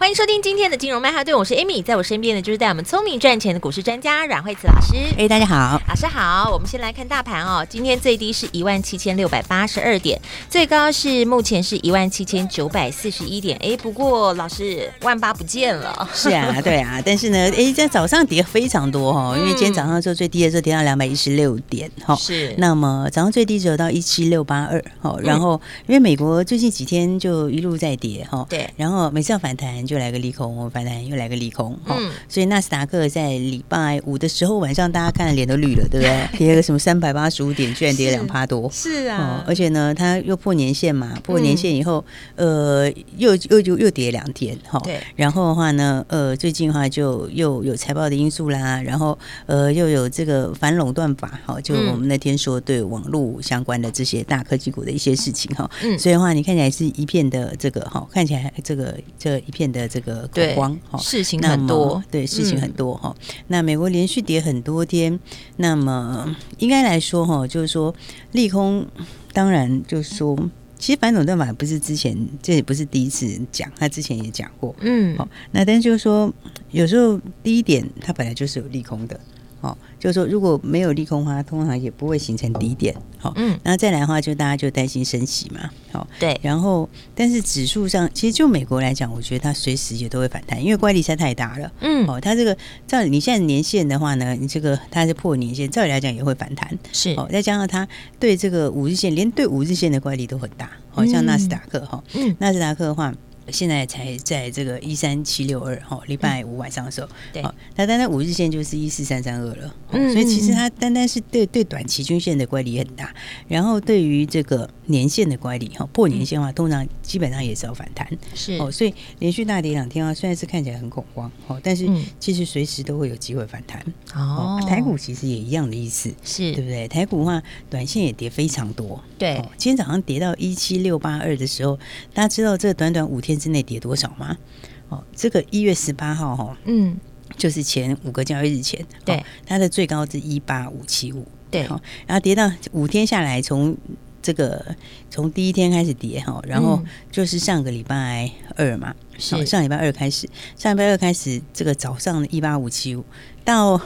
欢迎收听今天的金融曼哈顿，我是 Amy，在我身边的就是带我们聪明赚钱的股市专家阮慧慈老师。哎，大家好，老师好。我们先来看大盘哦，今天最低是一万七千六百八十二点，最高是目前是一万七千九百四十一点。哎，不过老师万八不见了。是啊，对啊，但是呢，哎，在早上跌非常多哈、哦，因为今天早上时候最低的时候跌到两百一十六点哈。是。那么早上最低只有到一七六八二哈，然后因为美国最近几天就一路在跌哈。对。然后每次要反弹。就来个利空，我反弹又来个利空，嗯，所以纳斯达克在礼拜五的时候晚上，大家看脸都绿了，对不对？跌个什么三百八十五点，居然跌两趴多，是啊，而且呢，它又破年线嘛，破年线以后，呃，又又又又跌两天，哈，对，然后的话呢，呃，最近的话就又有财报的因素啦，然后呃，又有这个反垄断法，哈，就我们那天说对网络相关的这些大科技股的一些事情，哈，嗯，所以的话，你看起来是一片的这个，哈，看起来这个这一片的。的这个恐慌哈，事情很多，对，事情很多哈。那美国连续跌很多天，那么应该来说哈，就是说利空，当然就是说，其实反垄断法不是之前，这也不是第一次讲，他之前也讲过，嗯，好，那但是就是说，有时候第一点，它本来就是有利空的。哦，就是说如果没有利空的话，通常也不会形成低点。好，嗯，那再来的话，就大家就担心升息嘛。好，对。然后，但是指数上，其实就美国来讲，我觉得它随时也都会反弹，因为乖离实在太大了。嗯，哦，它这个照你现在年限的话呢，你这个它是破年限，照理来讲也会反弹。是，哦，再加上它对这个五日线，连对五日线的乖离都很大。好像纳斯达克哈，嗯，纳斯达克的话。现在才在这个一三七六二哈，礼拜五晚上的时候，对，那单单五日线就是一四三三二了，嗯，所以其实它单单是对对短期均线的乖离很大，然后对于这个年线的乖离哈，破年线的话，通常基本上也是要反弹，是。哦，所以连续大跌两天啊，虽然是看起来很恐慌哦，但是其实随时都会有机会反弹。哦。台股其实也一样的意思，是。对不对？台股的话，短线也跌非常多，对，今天早上跌到一七六八二的时候，大家知道这短短五天之内跌多少吗？哦，这个一月十八号哈，嗯，就是前五个交易日前，对，它的最高是一八五七五，对，然后跌到五天下来，从这个从第一天开始跌哈，然后就是上个礼拜二嘛，是上礼拜二开始，上礼拜二开始，这个早上的一八五七五到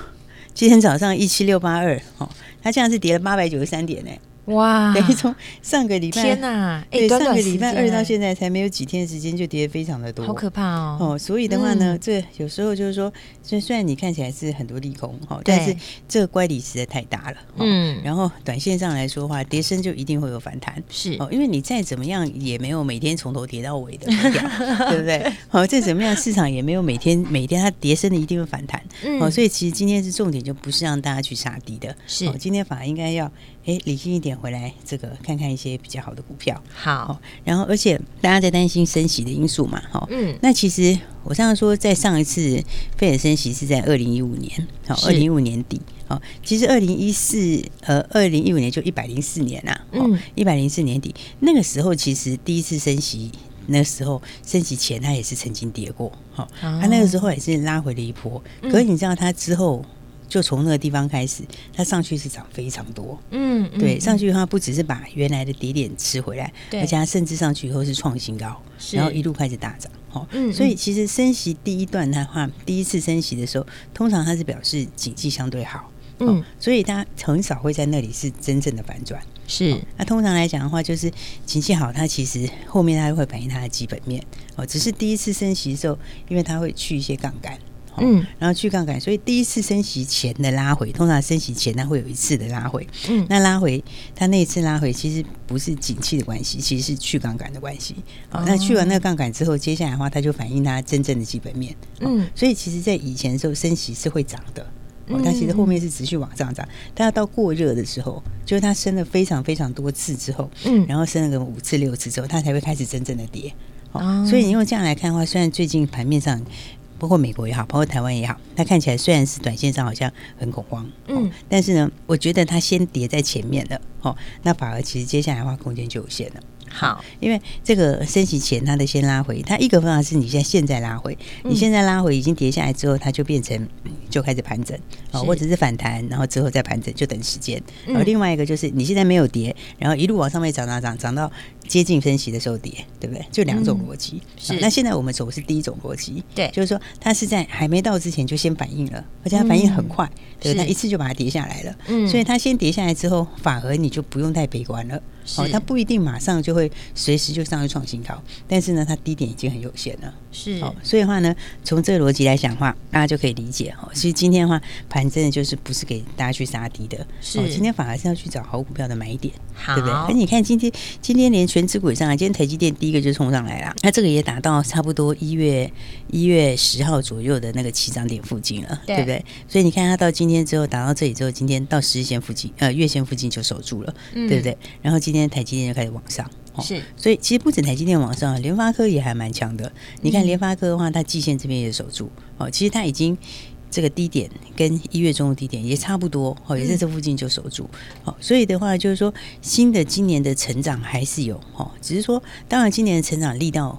今天早上一七六八二，哦，它这样是跌了八百九十三点呢。哇！等于从上个礼拜天哪，对，上个礼拜二到现在才没有几天时间就跌非常的多，好可怕哦！哦，所以的话呢，这有时候就是说，虽虽然你看起来是很多利空哈，但是这个乖离实在太大了，嗯。然后短线上来说的话，跌升就一定会有反弹，是哦，因为你再怎么样也没有每天从头跌到尾的，对不对？好，再怎么样市场也没有每天每天它跌升的一定会反弹，嗯哦，所以其实今天是重点，就不是让大家去杀低的，是今天反而应该要。哎，理性一点回来，这个看看一些比较好的股票。好，然后而且大家在担心升息的因素嘛，哈，嗯，那其实我上次说，在上一次费尔升息是在二零一五年，好，二零一五年底，好，其实二零一四呃，二零一五年就一百零四年啦，嗯，一百零四年底。那个时候，其实第一次升息，那个时候升息前，它也是曾经跌过，好，它那个时候也是拉回了一波，可是你知道它之后。就从那个地方开始，它上去是涨非常多，嗯，对，上去的话不只是把原来的底点吃回来，对，而且它甚至上去以后是创新高，是。然后一路开始大涨，好，嗯，所以其实升息第一段的话，第一次升息的时候，通常它是表示景气相对好，嗯，所以它很少会在那里是真正的反转，是，那通常来讲的话，就是景气好，它其实后面它会反映它的基本面，哦，只是第一次升息的时候，因为它会去一些杠杆。嗯，然后去杠杆，所以第一次升息前的拉回，通常升息前它会有一次的拉回。嗯，那拉回它那一次拉回，其实不是景气的关系，其实是去杠杆的关系。好，那去完那个杠杆之后，接下来的话，它就反映它真正的基本面。嗯，所以其实，在以前的时候，升息是会涨的。哦，但其实后面是持续往上涨。但要到过热的时候，就是它升了非常非常多次之后，嗯，然后升了个五次六次之后，它才会开始真正的跌。哦，所以你用这样来看的话，虽然最近盘面上。包括美国也好，包括台湾也好，它看起来虽然是短线上好像很恐慌，嗯，但是呢，我觉得它先跌在前面了，哦，那反而其实接下来的话空间就有限了。好，因为这个升息前它的先拉回，它一个方法是你现在现在拉回，你现在拉回已经跌下来之后，它就变成就开始盘整啊，或者是反弹，然后之后再盘整，就等时间。然后另外一个就是你现在没有跌，然后一路往上面涨涨涨，涨到接近分析的时候跌，对不对？就两种逻辑。是，那现在我们走的是第一种逻辑，对，就是说它是在还没到之前就先反应了，而且它反应很快，对，它一次就把它跌下来了。嗯，所以它先跌下来之后，反而你就不用太悲观了。哦，它不一定马上就会随时就上去创新高，但是呢，它低点已经很有限了。是，哦，所以的话呢，从这个逻辑来讲的话，大家就可以理解哈。其实今天的话，盘真的就是不是给大家去杀低的，是，今天反而是要去找好股票的买点，好对不对？而你看今天，今天连权值股上来，今天台积电第一个就冲上来了，那这个也达到差不多一月一月十号左右的那个起涨点附近了，对，对不对？所以你看它到今天之后达到这里之后，今天到十日线附近，呃，月线附近就守住了，嗯、对不对？然后今天台积电就开始往上。是，所以其实不止台积电往上，联发科也还蛮强的。你看联发科的话，它季线这边也守住哦。其实它已经这个低点跟一月中的低点也差不多哦，也在这附近就守住。哦，所以的话就是说，新的今年的成长还是有哦，只是说当然今年的成长力道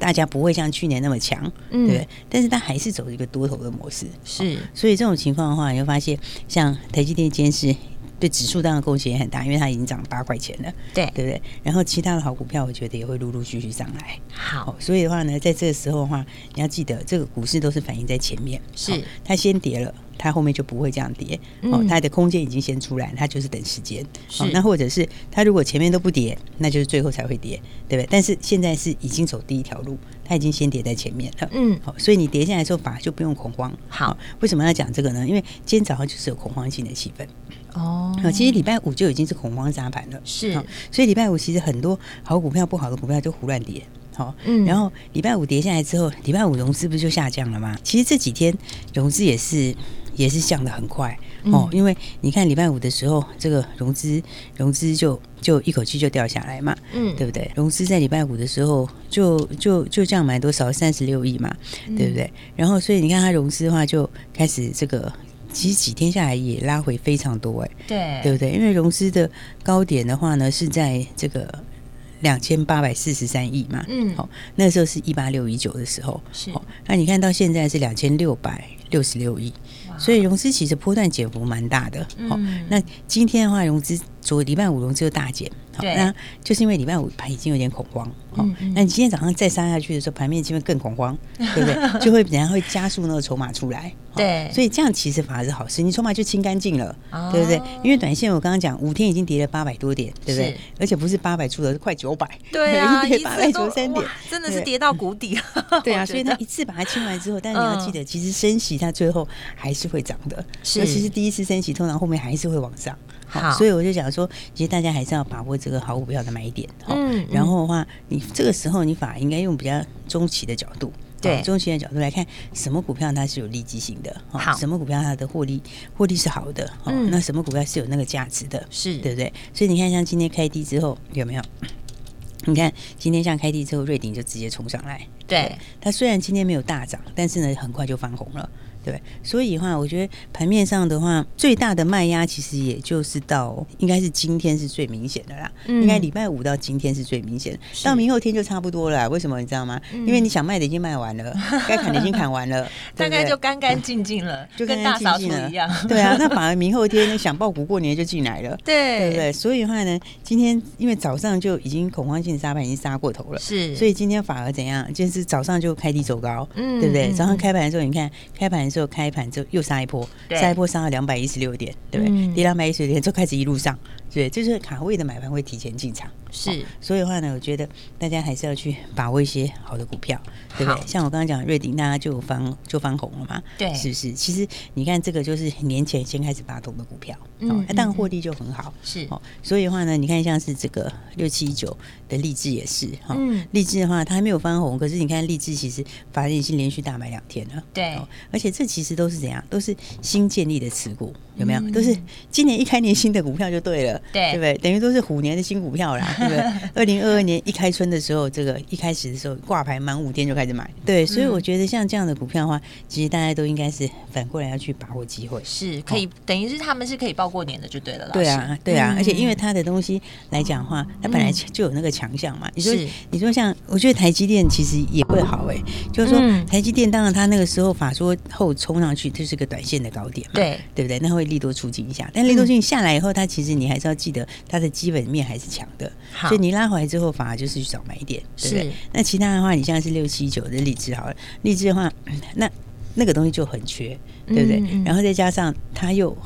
大家不会像去年那么强，对不对？但是它还是走一个多头的模式。是，所以这种情况的话，你会发现像台积电今天是。对指数当然贡献也很大，因为它已经涨八块钱了，对对不对？然后其他的好股票，我觉得也会陆陆续续上来。好，所以的话呢，在这个时候的话，你要记得，这个股市都是反映在前面，是它先跌了，它后面就不会这样跌。哦，它的空间已经先出来，它就是等时间。是，那或者是它如果前面都不跌，那就是最后才会跌，对不对？但是现在是已经走第一条路，它已经先跌在前面了。嗯，好，所以你跌下来之后，反而就不用恐慌。好，为什么要讲这个呢？因为今天早上就是有恐慌性的气氛。哦，其实礼拜五就已经是恐慌砸盘了，是，所以礼拜五其实很多好股票、不好的股票就胡乱跌，好，嗯，然后礼拜五跌下来之后，礼拜五融资不是就下降了吗？其实这几天融资也是也是降的很快哦，因为你看礼拜五的时候，这个融资融资就就一口气就掉下来嘛，嗯，对不对？融资在礼拜五的时候就就就降蛮多少，三十六亿嘛，对不对？然后所以你看它融资的话就开始这个。其实几天下来也拉回非常多哎，对，对不对？因为融资的高点的话呢，是在这个两千八百四十三亿嘛，嗯，好，那时候是一八六一九的时候，是，那你看到现在是两千六百六十六亿，所以融资其实波段减幅蛮大的，好，那今天的话融资。昨礼拜五融资又大减，好，那就是因为礼拜五盘已经有点恐慌，好，那你今天早上再杀下去的时候，盘面就会更恐慌，对不对？就会然后会加速那个筹码出来，对，所以这样其实反而是好事，你筹码就清干净了，对不对？因为短线我刚刚讲五天已经跌了八百多点，对不对？而且不是八百出头，是快九百，对啊，跌八百九三点，真的是跌到谷底了，对啊，所以它一次把它清完之后，但是你要记得，其实升息它最后还是会涨的，尤其是第一次升息，通常后面还是会往上。好，所以我就讲说，其实大家还是要把握这个好股票的买点。嗯，然后的话，你这个时候你反而应该用比较中期的角度，对，中期的角度来看，什么股票它是有利基性的，好，什么股票它的获利获利是好的，嗯，那什么股票是有那个价值的，是对不对？所以你看，像今天开低之后有没有？你看今天像开低之后，瑞鼎就直接冲上来，对，它虽然今天没有大涨，但是呢，很快就翻红了。对，所以的话，我觉得盘面上的话，最大的卖压其实也就是到，应该是今天是最明显的啦。嗯、应该礼拜五到今天是最明显的，到明后天就差不多了。为什么你知道吗？嗯、因为你想卖的已经卖完了，该砍的已经砍完了，大概就干干净净了，就跟大扫除一样。对啊，那反而明后天想抱股过年就进来了，对，对不对？所以的话呢，今天因为早上就已经恐慌性杀盘已经杀过头了，是，所以今天反而怎样？就是早上就开低走高，嗯，对不对？早上开盘的时候，你看开盘。就开盘之后又杀一波，杀一波杀了两百一十六点，对不对？跌两百一十六点就开始一路上，对，就是卡位的买盘会提前进场，是。所以的话呢，我觉得大家还是要去把握一些好的股票，对不对？像我刚刚讲瑞鼎，大家就翻就翻红了嘛，对，是不是？其实你看这个就是年前先开始发动的股票，哦，那当然获利就很好，是。哦，所以的话呢，你看像是这个六七一九的励志也是，哈，立志的话它还没有翻红，可是你看励志其实法人已经连续大买两天了，对，而且这。其实都是怎样？都是新建立的持股，有没有？都是今年一开年新的股票就对了，对，对不对？等于都是虎年的新股票啦，对不对？二零二二年一开春的时候，这个一开始的时候挂牌满五天就开始买，对，所以我觉得像这样的股票的话，其实大家都应该是反过来要去把握机会，是可以，等于是他们是可以报过年的就对了啦，对啊，对啊，而且因为他的东西来讲的话，他本来就有那个强项嘛。你说，你说像我觉得台积电其实也会好哎，就是说台积电当然它那个时候法说后冲上去，就是个短线的高点嘛，对，对不对？那会利多出尽一下，但利多出尽下来以后，它其实你还是要记得它的基本面还是强的，所以你拉回来之后，反而就是去找买点，对不对？那其他的话，你现在是六七九的荔枝好了，荔枝的话，那那个东西就很缺，对不对？然后再加上它又。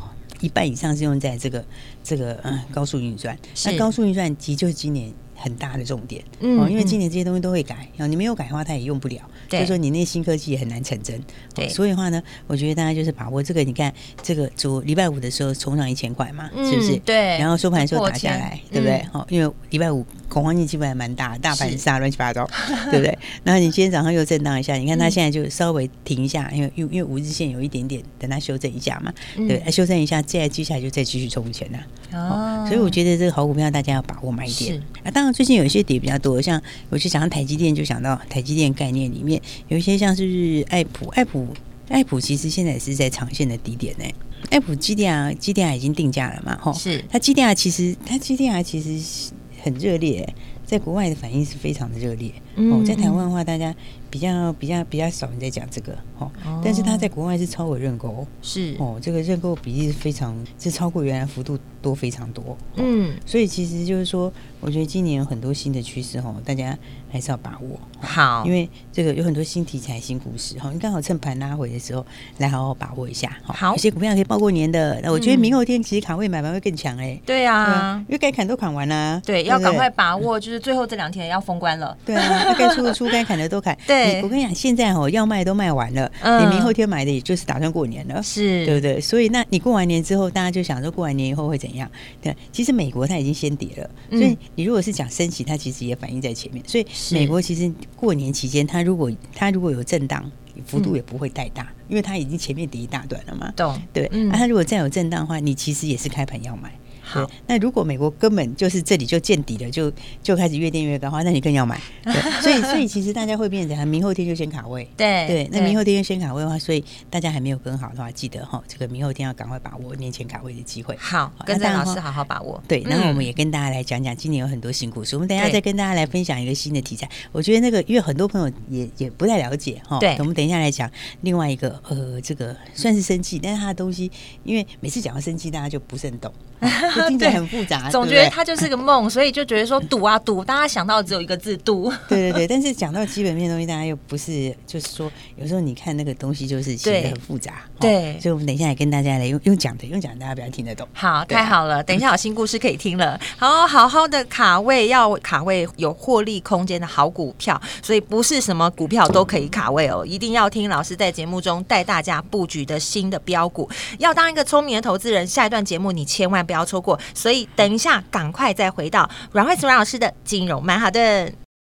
一半以上是用在这个这个嗯高速运算，那高速运算其实就是今年很大的重点，嗯，因为今年这些东西都会改，然后你没有改的话，它也用不了，所以说你那新科技也很难成真，对，所以的话呢，我觉得大家就是把握这个，你看这个昨礼拜五的时候冲上一千块嘛，是不是？对，然后收盘的时候打下来，对不对？好，因为礼拜五。恐慌性基本还蛮大，大盘杀乱七八糟，对不对？然后你今天早上又震荡一下，你看它现在就稍微停一下，因为因因为五日线有一点点，等它修正一下嘛，对，修正一下，接下来接下来就再继续冲钱呐。哦，所以我觉得这个好股票大家要把握买一点。啊，当然最近有一些跌比较多，像我去想到台积电，就想到台积电概念里面有一些像是爱普，爱普，爱普其实现在也是在长线的低点呢。爱普基电啊，基电啊已经定价了嘛，吼，是它基电啊，其实它基电啊其实。很热烈，在国外的反应是非常的热烈。哦，在台湾的话，大家比较比较比较少人在讲这个，哦，但是它在国外是超额认购，是哦，这个认购比例是非常是超过原来幅度多非常多。嗯，所以其实就是说，我觉得今年有很多新的趋势，哈，大家。还是要把握好，因为这个有很多新题材、新故事哈。你刚好趁盘拉回的时候来好好把握一下。好，有些股票可以报过年的。那我觉得明后天其实卡位买盘会更强哎。对啊，因为该砍都砍完了。对，要赶快把握，就是最后这两天要封关了。对啊，该出的出，该砍的都砍。对，我跟你讲，现在哦要卖都卖完了，你明后天买的也就是打算过年了，是，对不对？所以那你过完年之后，大家就想说过完年以后会怎样？对，其实美国它已经先跌了，所以你如果是讲升息，它其实也反映在前面，所以。美国其实过年期间，它如果它如果有震荡，幅度也不会太大，因为它已经前面跌一大段了嘛。懂，对。那它如果再有震荡的话，你其实也是开盘要买。好，那如果美国根本就是这里就见底了，就就开始越垫越高的话，那你更要买。对，所以所以其实大家会变成明后天就先卡位。对对，那明后天就先卡位的话，所以大家还没有跟好的话，记得哈，这个明后天要赶快把握年前卡位的机会。好，跟着老师好好把握。对，然后我们也跟大家来讲讲，今年有很多新故事。我们等一下再跟大家来分享一个新的题材。我觉得那个因为很多朋友也也不太了解哈。对，我们等一下来讲另外一个呃，这个算是生气，但是它的东西，因为每次讲到生气，大家就不是很懂。听起来很复杂，总觉得它就是个梦，所以就觉得说赌啊赌，大家想到只有一个字赌。对对对，但是讲到基本面的东西，大家又不是，就是说有时候你看那个东西就是写的很复杂。对，所以我们等一下来跟大家来用用讲的，用讲大家比较听得懂。好，太好了，等一下有新故事可以听了。好，好好的卡位，要卡位有获利空间的好股票，所以不是什么股票都可以卡位哦，一定要听老师在节目中带大家布局的新的标股。要当一个聪明的投资人，下一段节目你千万。不要错过，所以等一下，赶快再回到阮慧慈阮老师的金融曼哈顿。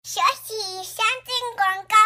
休息，先进广告。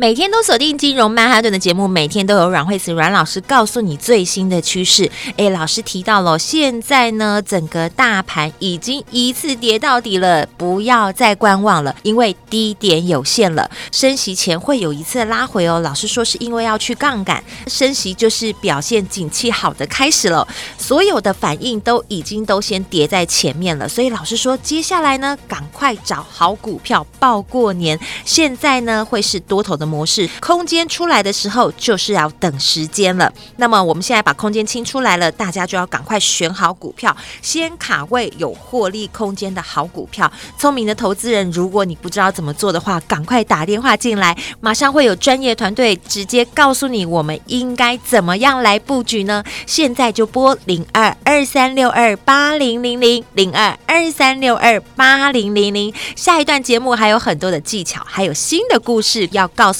每天都锁定金融曼哈顿的节目，每天都有阮慧慈阮老师告诉你最新的趋势。诶，老师提到了，现在呢，整个大盘已经一次跌到底了，不要再观望了，因为低点有限了。升息前会有一次拉回哦。老师说是因为要去杠杆，升息就是表现景气好的开始了。所有的反应都已经都先跌在前面了，所以老师说接下来呢，赶快找好股票报过年。现在呢，会是多头的模式空间出来的时候，就是要等时间了。那么我们现在把空间清出来了，大家就要赶快选好股票，先卡位有获利空间的好股票。聪明的投资人，如果你不知道怎么做的话，赶快打电话进来，马上会有专业团队直接告诉你我们应该怎么样来布局呢？现在就拨零二二三六二八零零零零二二三六二八零零零。下一段节目还有很多的技巧，还有新的故事要告诉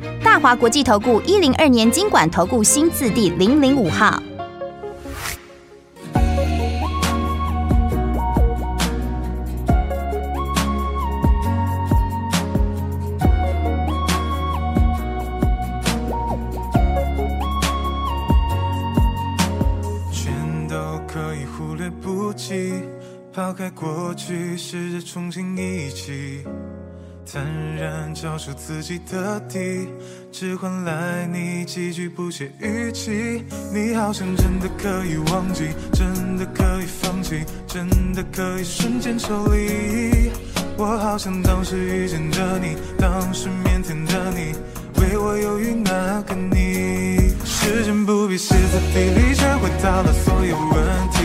大华国际投顾一零二年经管投顾新字第零零五号。全都可以忽略不计，抛开过去，试着重新一起。坦然交出自己的底，只换来你几句不屑语气。你好像真的可以忘记，真的可以放弃，真的可以瞬间抽离。我好像当时遇见着你，当时腼腆的你，为我犹豫那个你。时间不必歇在笔里，却回答了所有问题。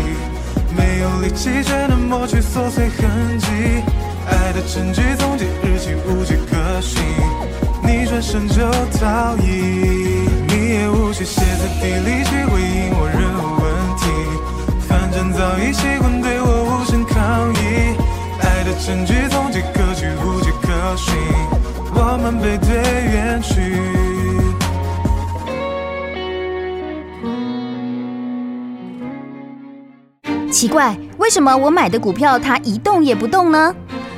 没有力气，却能抹去琐碎痕迹。爱的证据总结日记无迹可寻，你转身就逃逸，你也无需歇斯底里去回应我任何问题，反正早已习惯对我无声抗议。爱的证据总结歌曲无迹可寻，我们背对远去。奇怪，为什么我买的股票它一动也不动呢？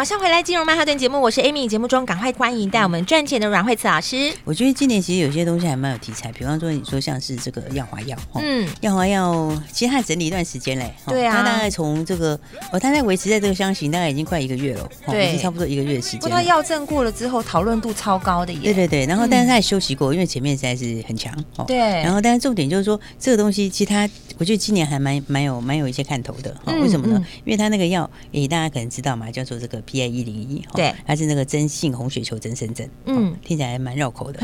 马上回来，金融曼哈顿节目，我是 Amy。节目中赶快欢迎带我们赚钱的阮慧慈老师。我觉得今年其实有些东西还蛮有题材，比方说你说像是这个药华药，嗯，药华药其实它整理一段时间嘞，对啊，它大概从这个哦，它在维持在这个箱型大概已经快一个月了，对，已经差不多一个月的时间。不过它药证过了之后，讨论度超高的耶。对对对，然后但是它也休息过，因为前面实在是很强，哦，对。然后但是重点就是说这个东西其实它，我觉得今年还蛮蛮有蛮有一些看头的，哦，为什么呢？因为它那个药，诶，大家可能知道嘛，叫做这个 PI 一零一，对，它是那个真性红血球增生症，嗯，听起来蛮绕口的，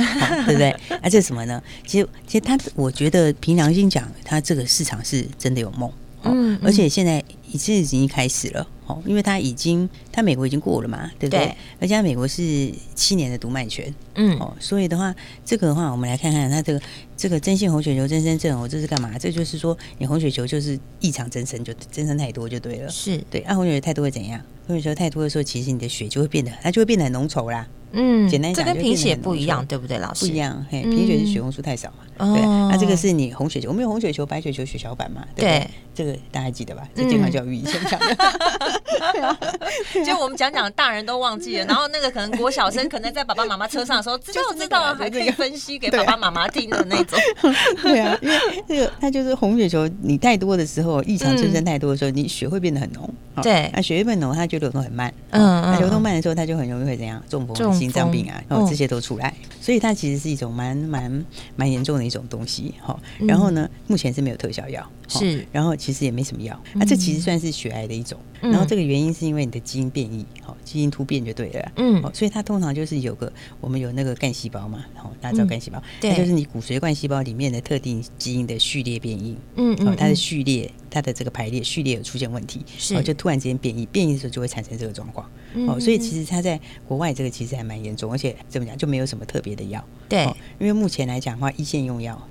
对不对？啊，这是什么呢？其实，其实它，我觉得凭良心讲，它这个市场是真的有梦，嗯，而且现在已经已经开始了。哦，因为他已经，他美国已经过了嘛，对不对？对，而且他美国是七年的独卖权，嗯，哦，所以的话，这个的话，我们来看看他这个这个真性红血球增生症，哦，这是干嘛？这就是说，你红血球就是异常增生，就增生太多就对了，是对。啊，红血球太多会怎样？红血球太多的时候，其实你的血就会变得，它就会变得很浓稠啦。嗯，简单讲，这跟贫血不一样，对不对，老师？不一样，嘿，贫血是血红素太少嘛，嗯、对。那、啊、这个是你红血球，我们有红血球、白血球、血小板嘛，对不对？对这个大家还记得吧？这健康教育以前讲的，就我们讲讲，大人都忘记了。然后那个可能国小生可能在爸爸妈妈车上的时候，知道知道，还可以分析给爸爸妈妈听的那种。对啊，因为这个它就是红血球，你太多的时候，异常增生太多的时候，你血会变得很浓。对，那血液变浓，它就流动很慢。嗯，那流动慢的时候，它就很容易会怎样？中风、心脏病啊，然后这些都出来。所以它其实是一种蛮蛮蛮严重的一种东西。哈，然后呢，目前是没有特效药。是，然后其实也没什么药。那这其实算是血癌的一种。然后这个原因是因为你的基因变异，好，基因突变就对了。嗯，所以它通常就是有个我们有那个干细胞嘛，好，大家知道干细胞，对，就是你骨髓干细胞里面的特定基因的序列变异。嗯嗯，它的序列，它的这个排列序列有出现问题，哦，就突然之间变异，变异的时候就会产生这个状况。哦，所以其实它在国外这个其实还蛮严重，而且怎么讲就没有什么特别的药。对，因为目前来讲的话，一线用药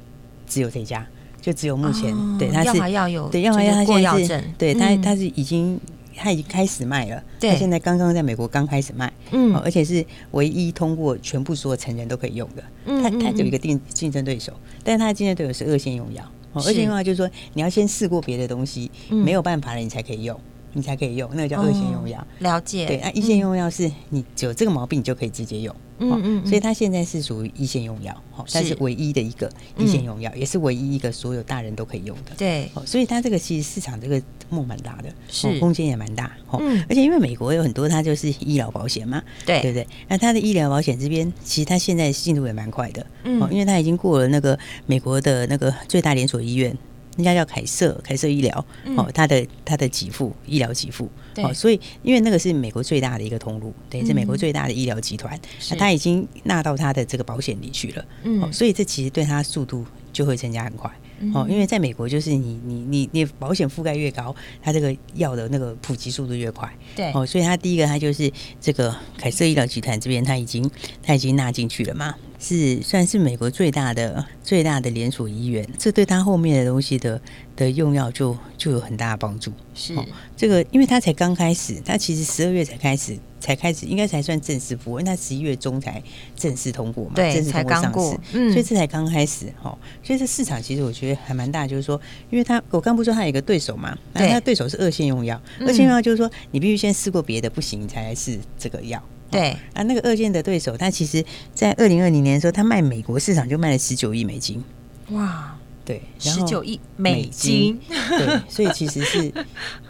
只有这家。就只有目前，哦、对，它是要有对，药华药它现在是，对它它是已经它已经开始卖了，对它现在刚刚在美国刚开始卖，嗯、哦，而且是唯一通过全部所有成人都可以用的，嗯，它它有一个竞竞争对手，但是它的竞争对手是二线用药，哦，二线用药就是说你要先试过别的东西，嗯、没有办法了你才可以用。你才可以用，那个叫二线用药。哦。了解。对，那一线用药是你有这个毛病，你就可以直接用。嗯嗯。所以它现在是属于一线用药，哈，它是唯一的一个一线用药，也是唯一一个所有大人都可以用的。对。所以它这个其实市场这个梦蛮大的，是空间也蛮大。嗯。而且因为美国有很多，它就是医疗保险嘛，对对不对？那它的医疗保险这边，其实它现在进度也蛮快的。嗯。因为它已经过了那个美国的那个最大连锁医院。人家叫凯瑟，凯瑟医疗哦，他的他的给付医疗给付，哦，所以因为那个是美国最大的一个通路，等于是美国最大的医疗集团，那他已经纳到他的这个保险里去了，嗯，所以这其实对他速度就会增加很快，哦，因为在美国就是你你你你保险覆盖越高，它这个药的那个普及速度越快，对，哦，所以他第一个他就是这个凯瑟医疗集团这边他已经他已经纳进去了嘛。是算是美国最大的最大的连锁医院，这对他后面的东西的的用药就就有很大的帮助。是、哦、这个，因为他才刚开始，他其实十二月才开始，才开始应该才算正式服务，因为他十一月中才正式通过嘛，对，正式通过上市，嗯，所以这才刚开始哈、哦。所以这市场其实我觉得还蛮大，就是说，因为他我刚不说他有一个对手嘛，那他对手是二线用药，二线用药就是说你必须先试过别的不行，你才来试这个药。对啊，那个二线的对手，他其实，在二零二零年的时候，他卖美国市场就卖了十九亿美金。哇，对，十九亿美金，对，所以其实是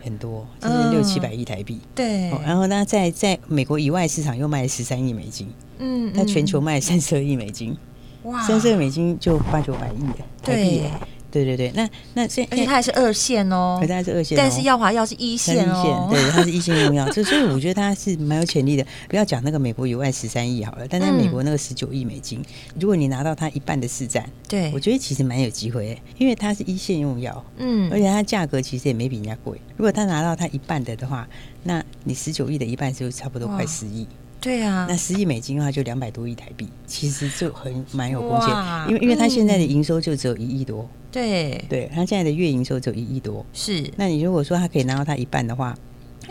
很多，就是六七百亿台币。对，然后呢，在在美国以外市场又卖了十三亿美金。嗯，他全球卖三十二亿美金。哇，三十二亿美金就八九百亿台币。对对对，那那现而且它还是二线哦，它还是二线，但是耀华药是一线哦，对，它是一线用药，所以所以我觉得它是蛮有潜力的。不要讲那个美国以外十三亿好了，但在美国那个十九亿美金，如果你拿到它一半的市占，对，我觉得其实蛮有机会，因为它是一线用药，嗯，而且它价格其实也没比人家贵。如果他拿到它一半的的话，那你十九亿的一半就差不多快十亿。对啊，那十亿美金的话就两百多亿台币，其实就很蛮有贡献，因为因为它现在的营收就只有一亿多，对对，他现在的月营收只有一亿多，是，那你如果说他可以拿到他一半的话，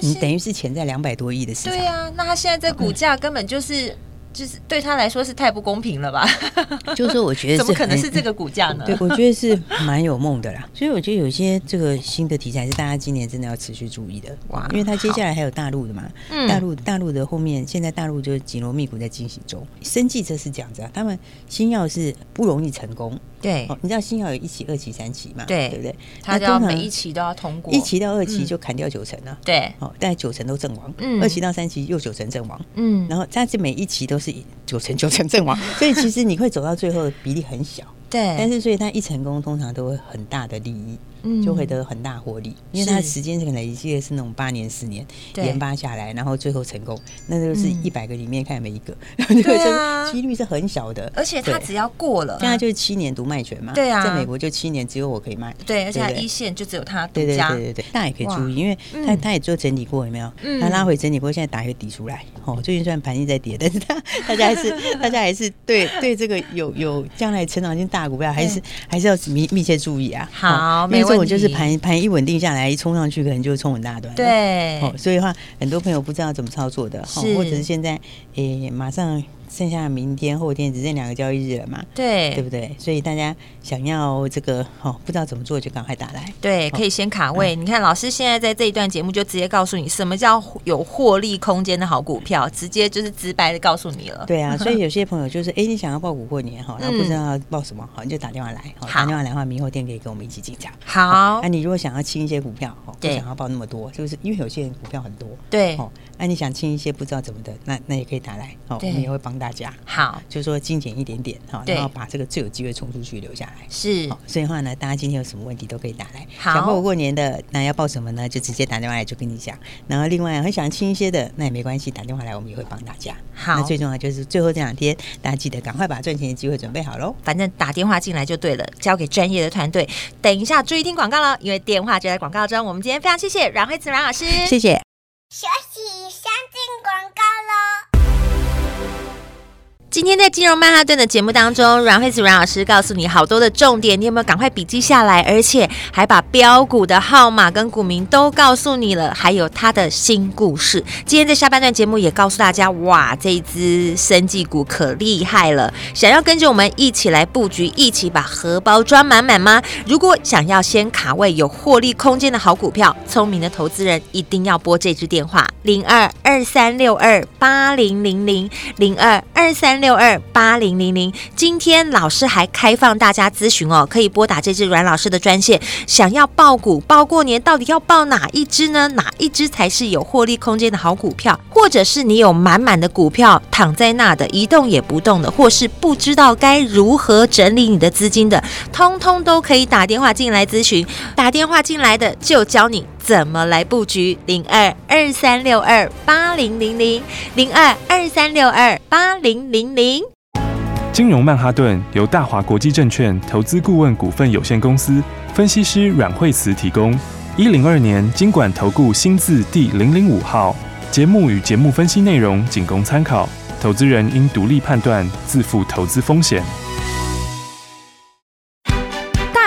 你等于是潜在两百多亿的市场，对啊，那他现在这股价根本就是。嗯就是对他来说是太不公平了吧？就是说，我觉得怎么可能是这个股价呢？对，我觉得是蛮有梦的啦。所以我觉得有些这个新的题材是大家今年真的要持续注意的哇！因为他接下来还有大陆的嘛，嗯、大陆大陆的后面现在大陆就是紧锣密鼓在进行中。生技这是这样子啊，他们新药是不容易成功。对，你知道新药有一期、二期、三期嘛？对，对不对？它要每一期都要通过，一期到二期就砍掉九成了。对，哦，大概九成都阵亡。嗯，二期到三期又九成阵亡。嗯，然后但是每一期都是九成九成阵亡，所以其实你会走到最后的比例很小。对，但是所以他一成功，通常都会很大的利益。嗯。就会得很大获利，因为他的时间是可能一系列是那种八年、十年研发下来，然后最后成功，那就是一百个里面看每一个，对啊，几率是很小的。而且他只要过了，现在就是七年独卖权嘛，对啊，在美国就七年只有我可以卖，对，而且一线就只有他独家，对对对对，大家也可以注意，因为他他也做整理过，有没有？他拉回整理过，现在打一个底出来，哦，最近虽然盘一直在跌，但是他大家还是大家还是对对这个有有将来成长性大股票，还是还是要密密切注意啊。好，没错，我就是盘盘。一稳定下来，一冲上去，可能就冲很大段。对，哦，所以的话，很多朋友不知道怎么操作的，哈，或者是现在，诶，马上。剩下明天、后天只剩两个交易日了嘛？对，对不对？所以大家想要这个哦，不知道怎么做，就赶快打来。对，可以先卡位。你看，老师现在在这一段节目就直接告诉你什么叫有获利空间的好股票，直接就是直白的告诉你了。对啊，所以有些朋友就是，哎，你想要报股过年哈，然后不知道要报什么，好，你就打电话来，好，打电话来的话，明后天可以跟我们一起进场。好，那你如果想要清一些股票，哦，不想要报那么多，就是因为有些人股票很多，对，哦，那你想清一些不知道怎么的，那那也可以打来，哦，我们也会帮大家。好。就是说精简一点点哈，然后把这个最有机会冲出去留下来。是，所以的话呢，大家今天有什么问题都可以打来。好，想过过年的，那要报什么呢？就直接打电话来就跟你讲。然后另外很想轻一些的，那也没关系，打电话来我们也会帮大家。好，那最重要就是最后这两天，大家记得赶快把赚钱的机会准备好喽。反正打电话进来就对了，交给专业的团队。等一下注意听广告了，因为电话就在广告中。我们今天非常谢谢阮惠慈阮老师，谢谢。休息，先进广告喽。今天在金融曼哈顿的节目当中，阮惠子阮老师告诉你好多的重点，你有没有赶快笔记下来？而且还把标股的号码跟股名都告诉你了，还有他的新故事。今天在下半段节目也告诉大家，哇，这一支生技股可厉害了！想要跟着我们一起来布局，一起把荷包装满满吗？如果想要先卡位有获利空间的好股票，聪明的投资人一定要拨这支电话：零二二三六二八零零零零二二三。六二八零零零，今天老师还开放大家咨询哦，可以拨打这支阮老师的专线。想要抱股抱过年，到底要抱哪一支呢？哪一支才是有获利空间的好股票？或者是你有满满的股票躺在那的，一动也不动的，或是不知道该如何整理你的资金的，通通都可以打电话进来咨询。打电话进来的就教你怎么来布局，零二二三六二八零零零零二二三六二八零零。零金融曼哈顿由大华国际证券投资顾问股份有限公司分析师阮惠慈提供。一零二年金管投顾新字第零零五号。节目与节目分析内容仅供参考，投资人应独立判断，自负投资风险。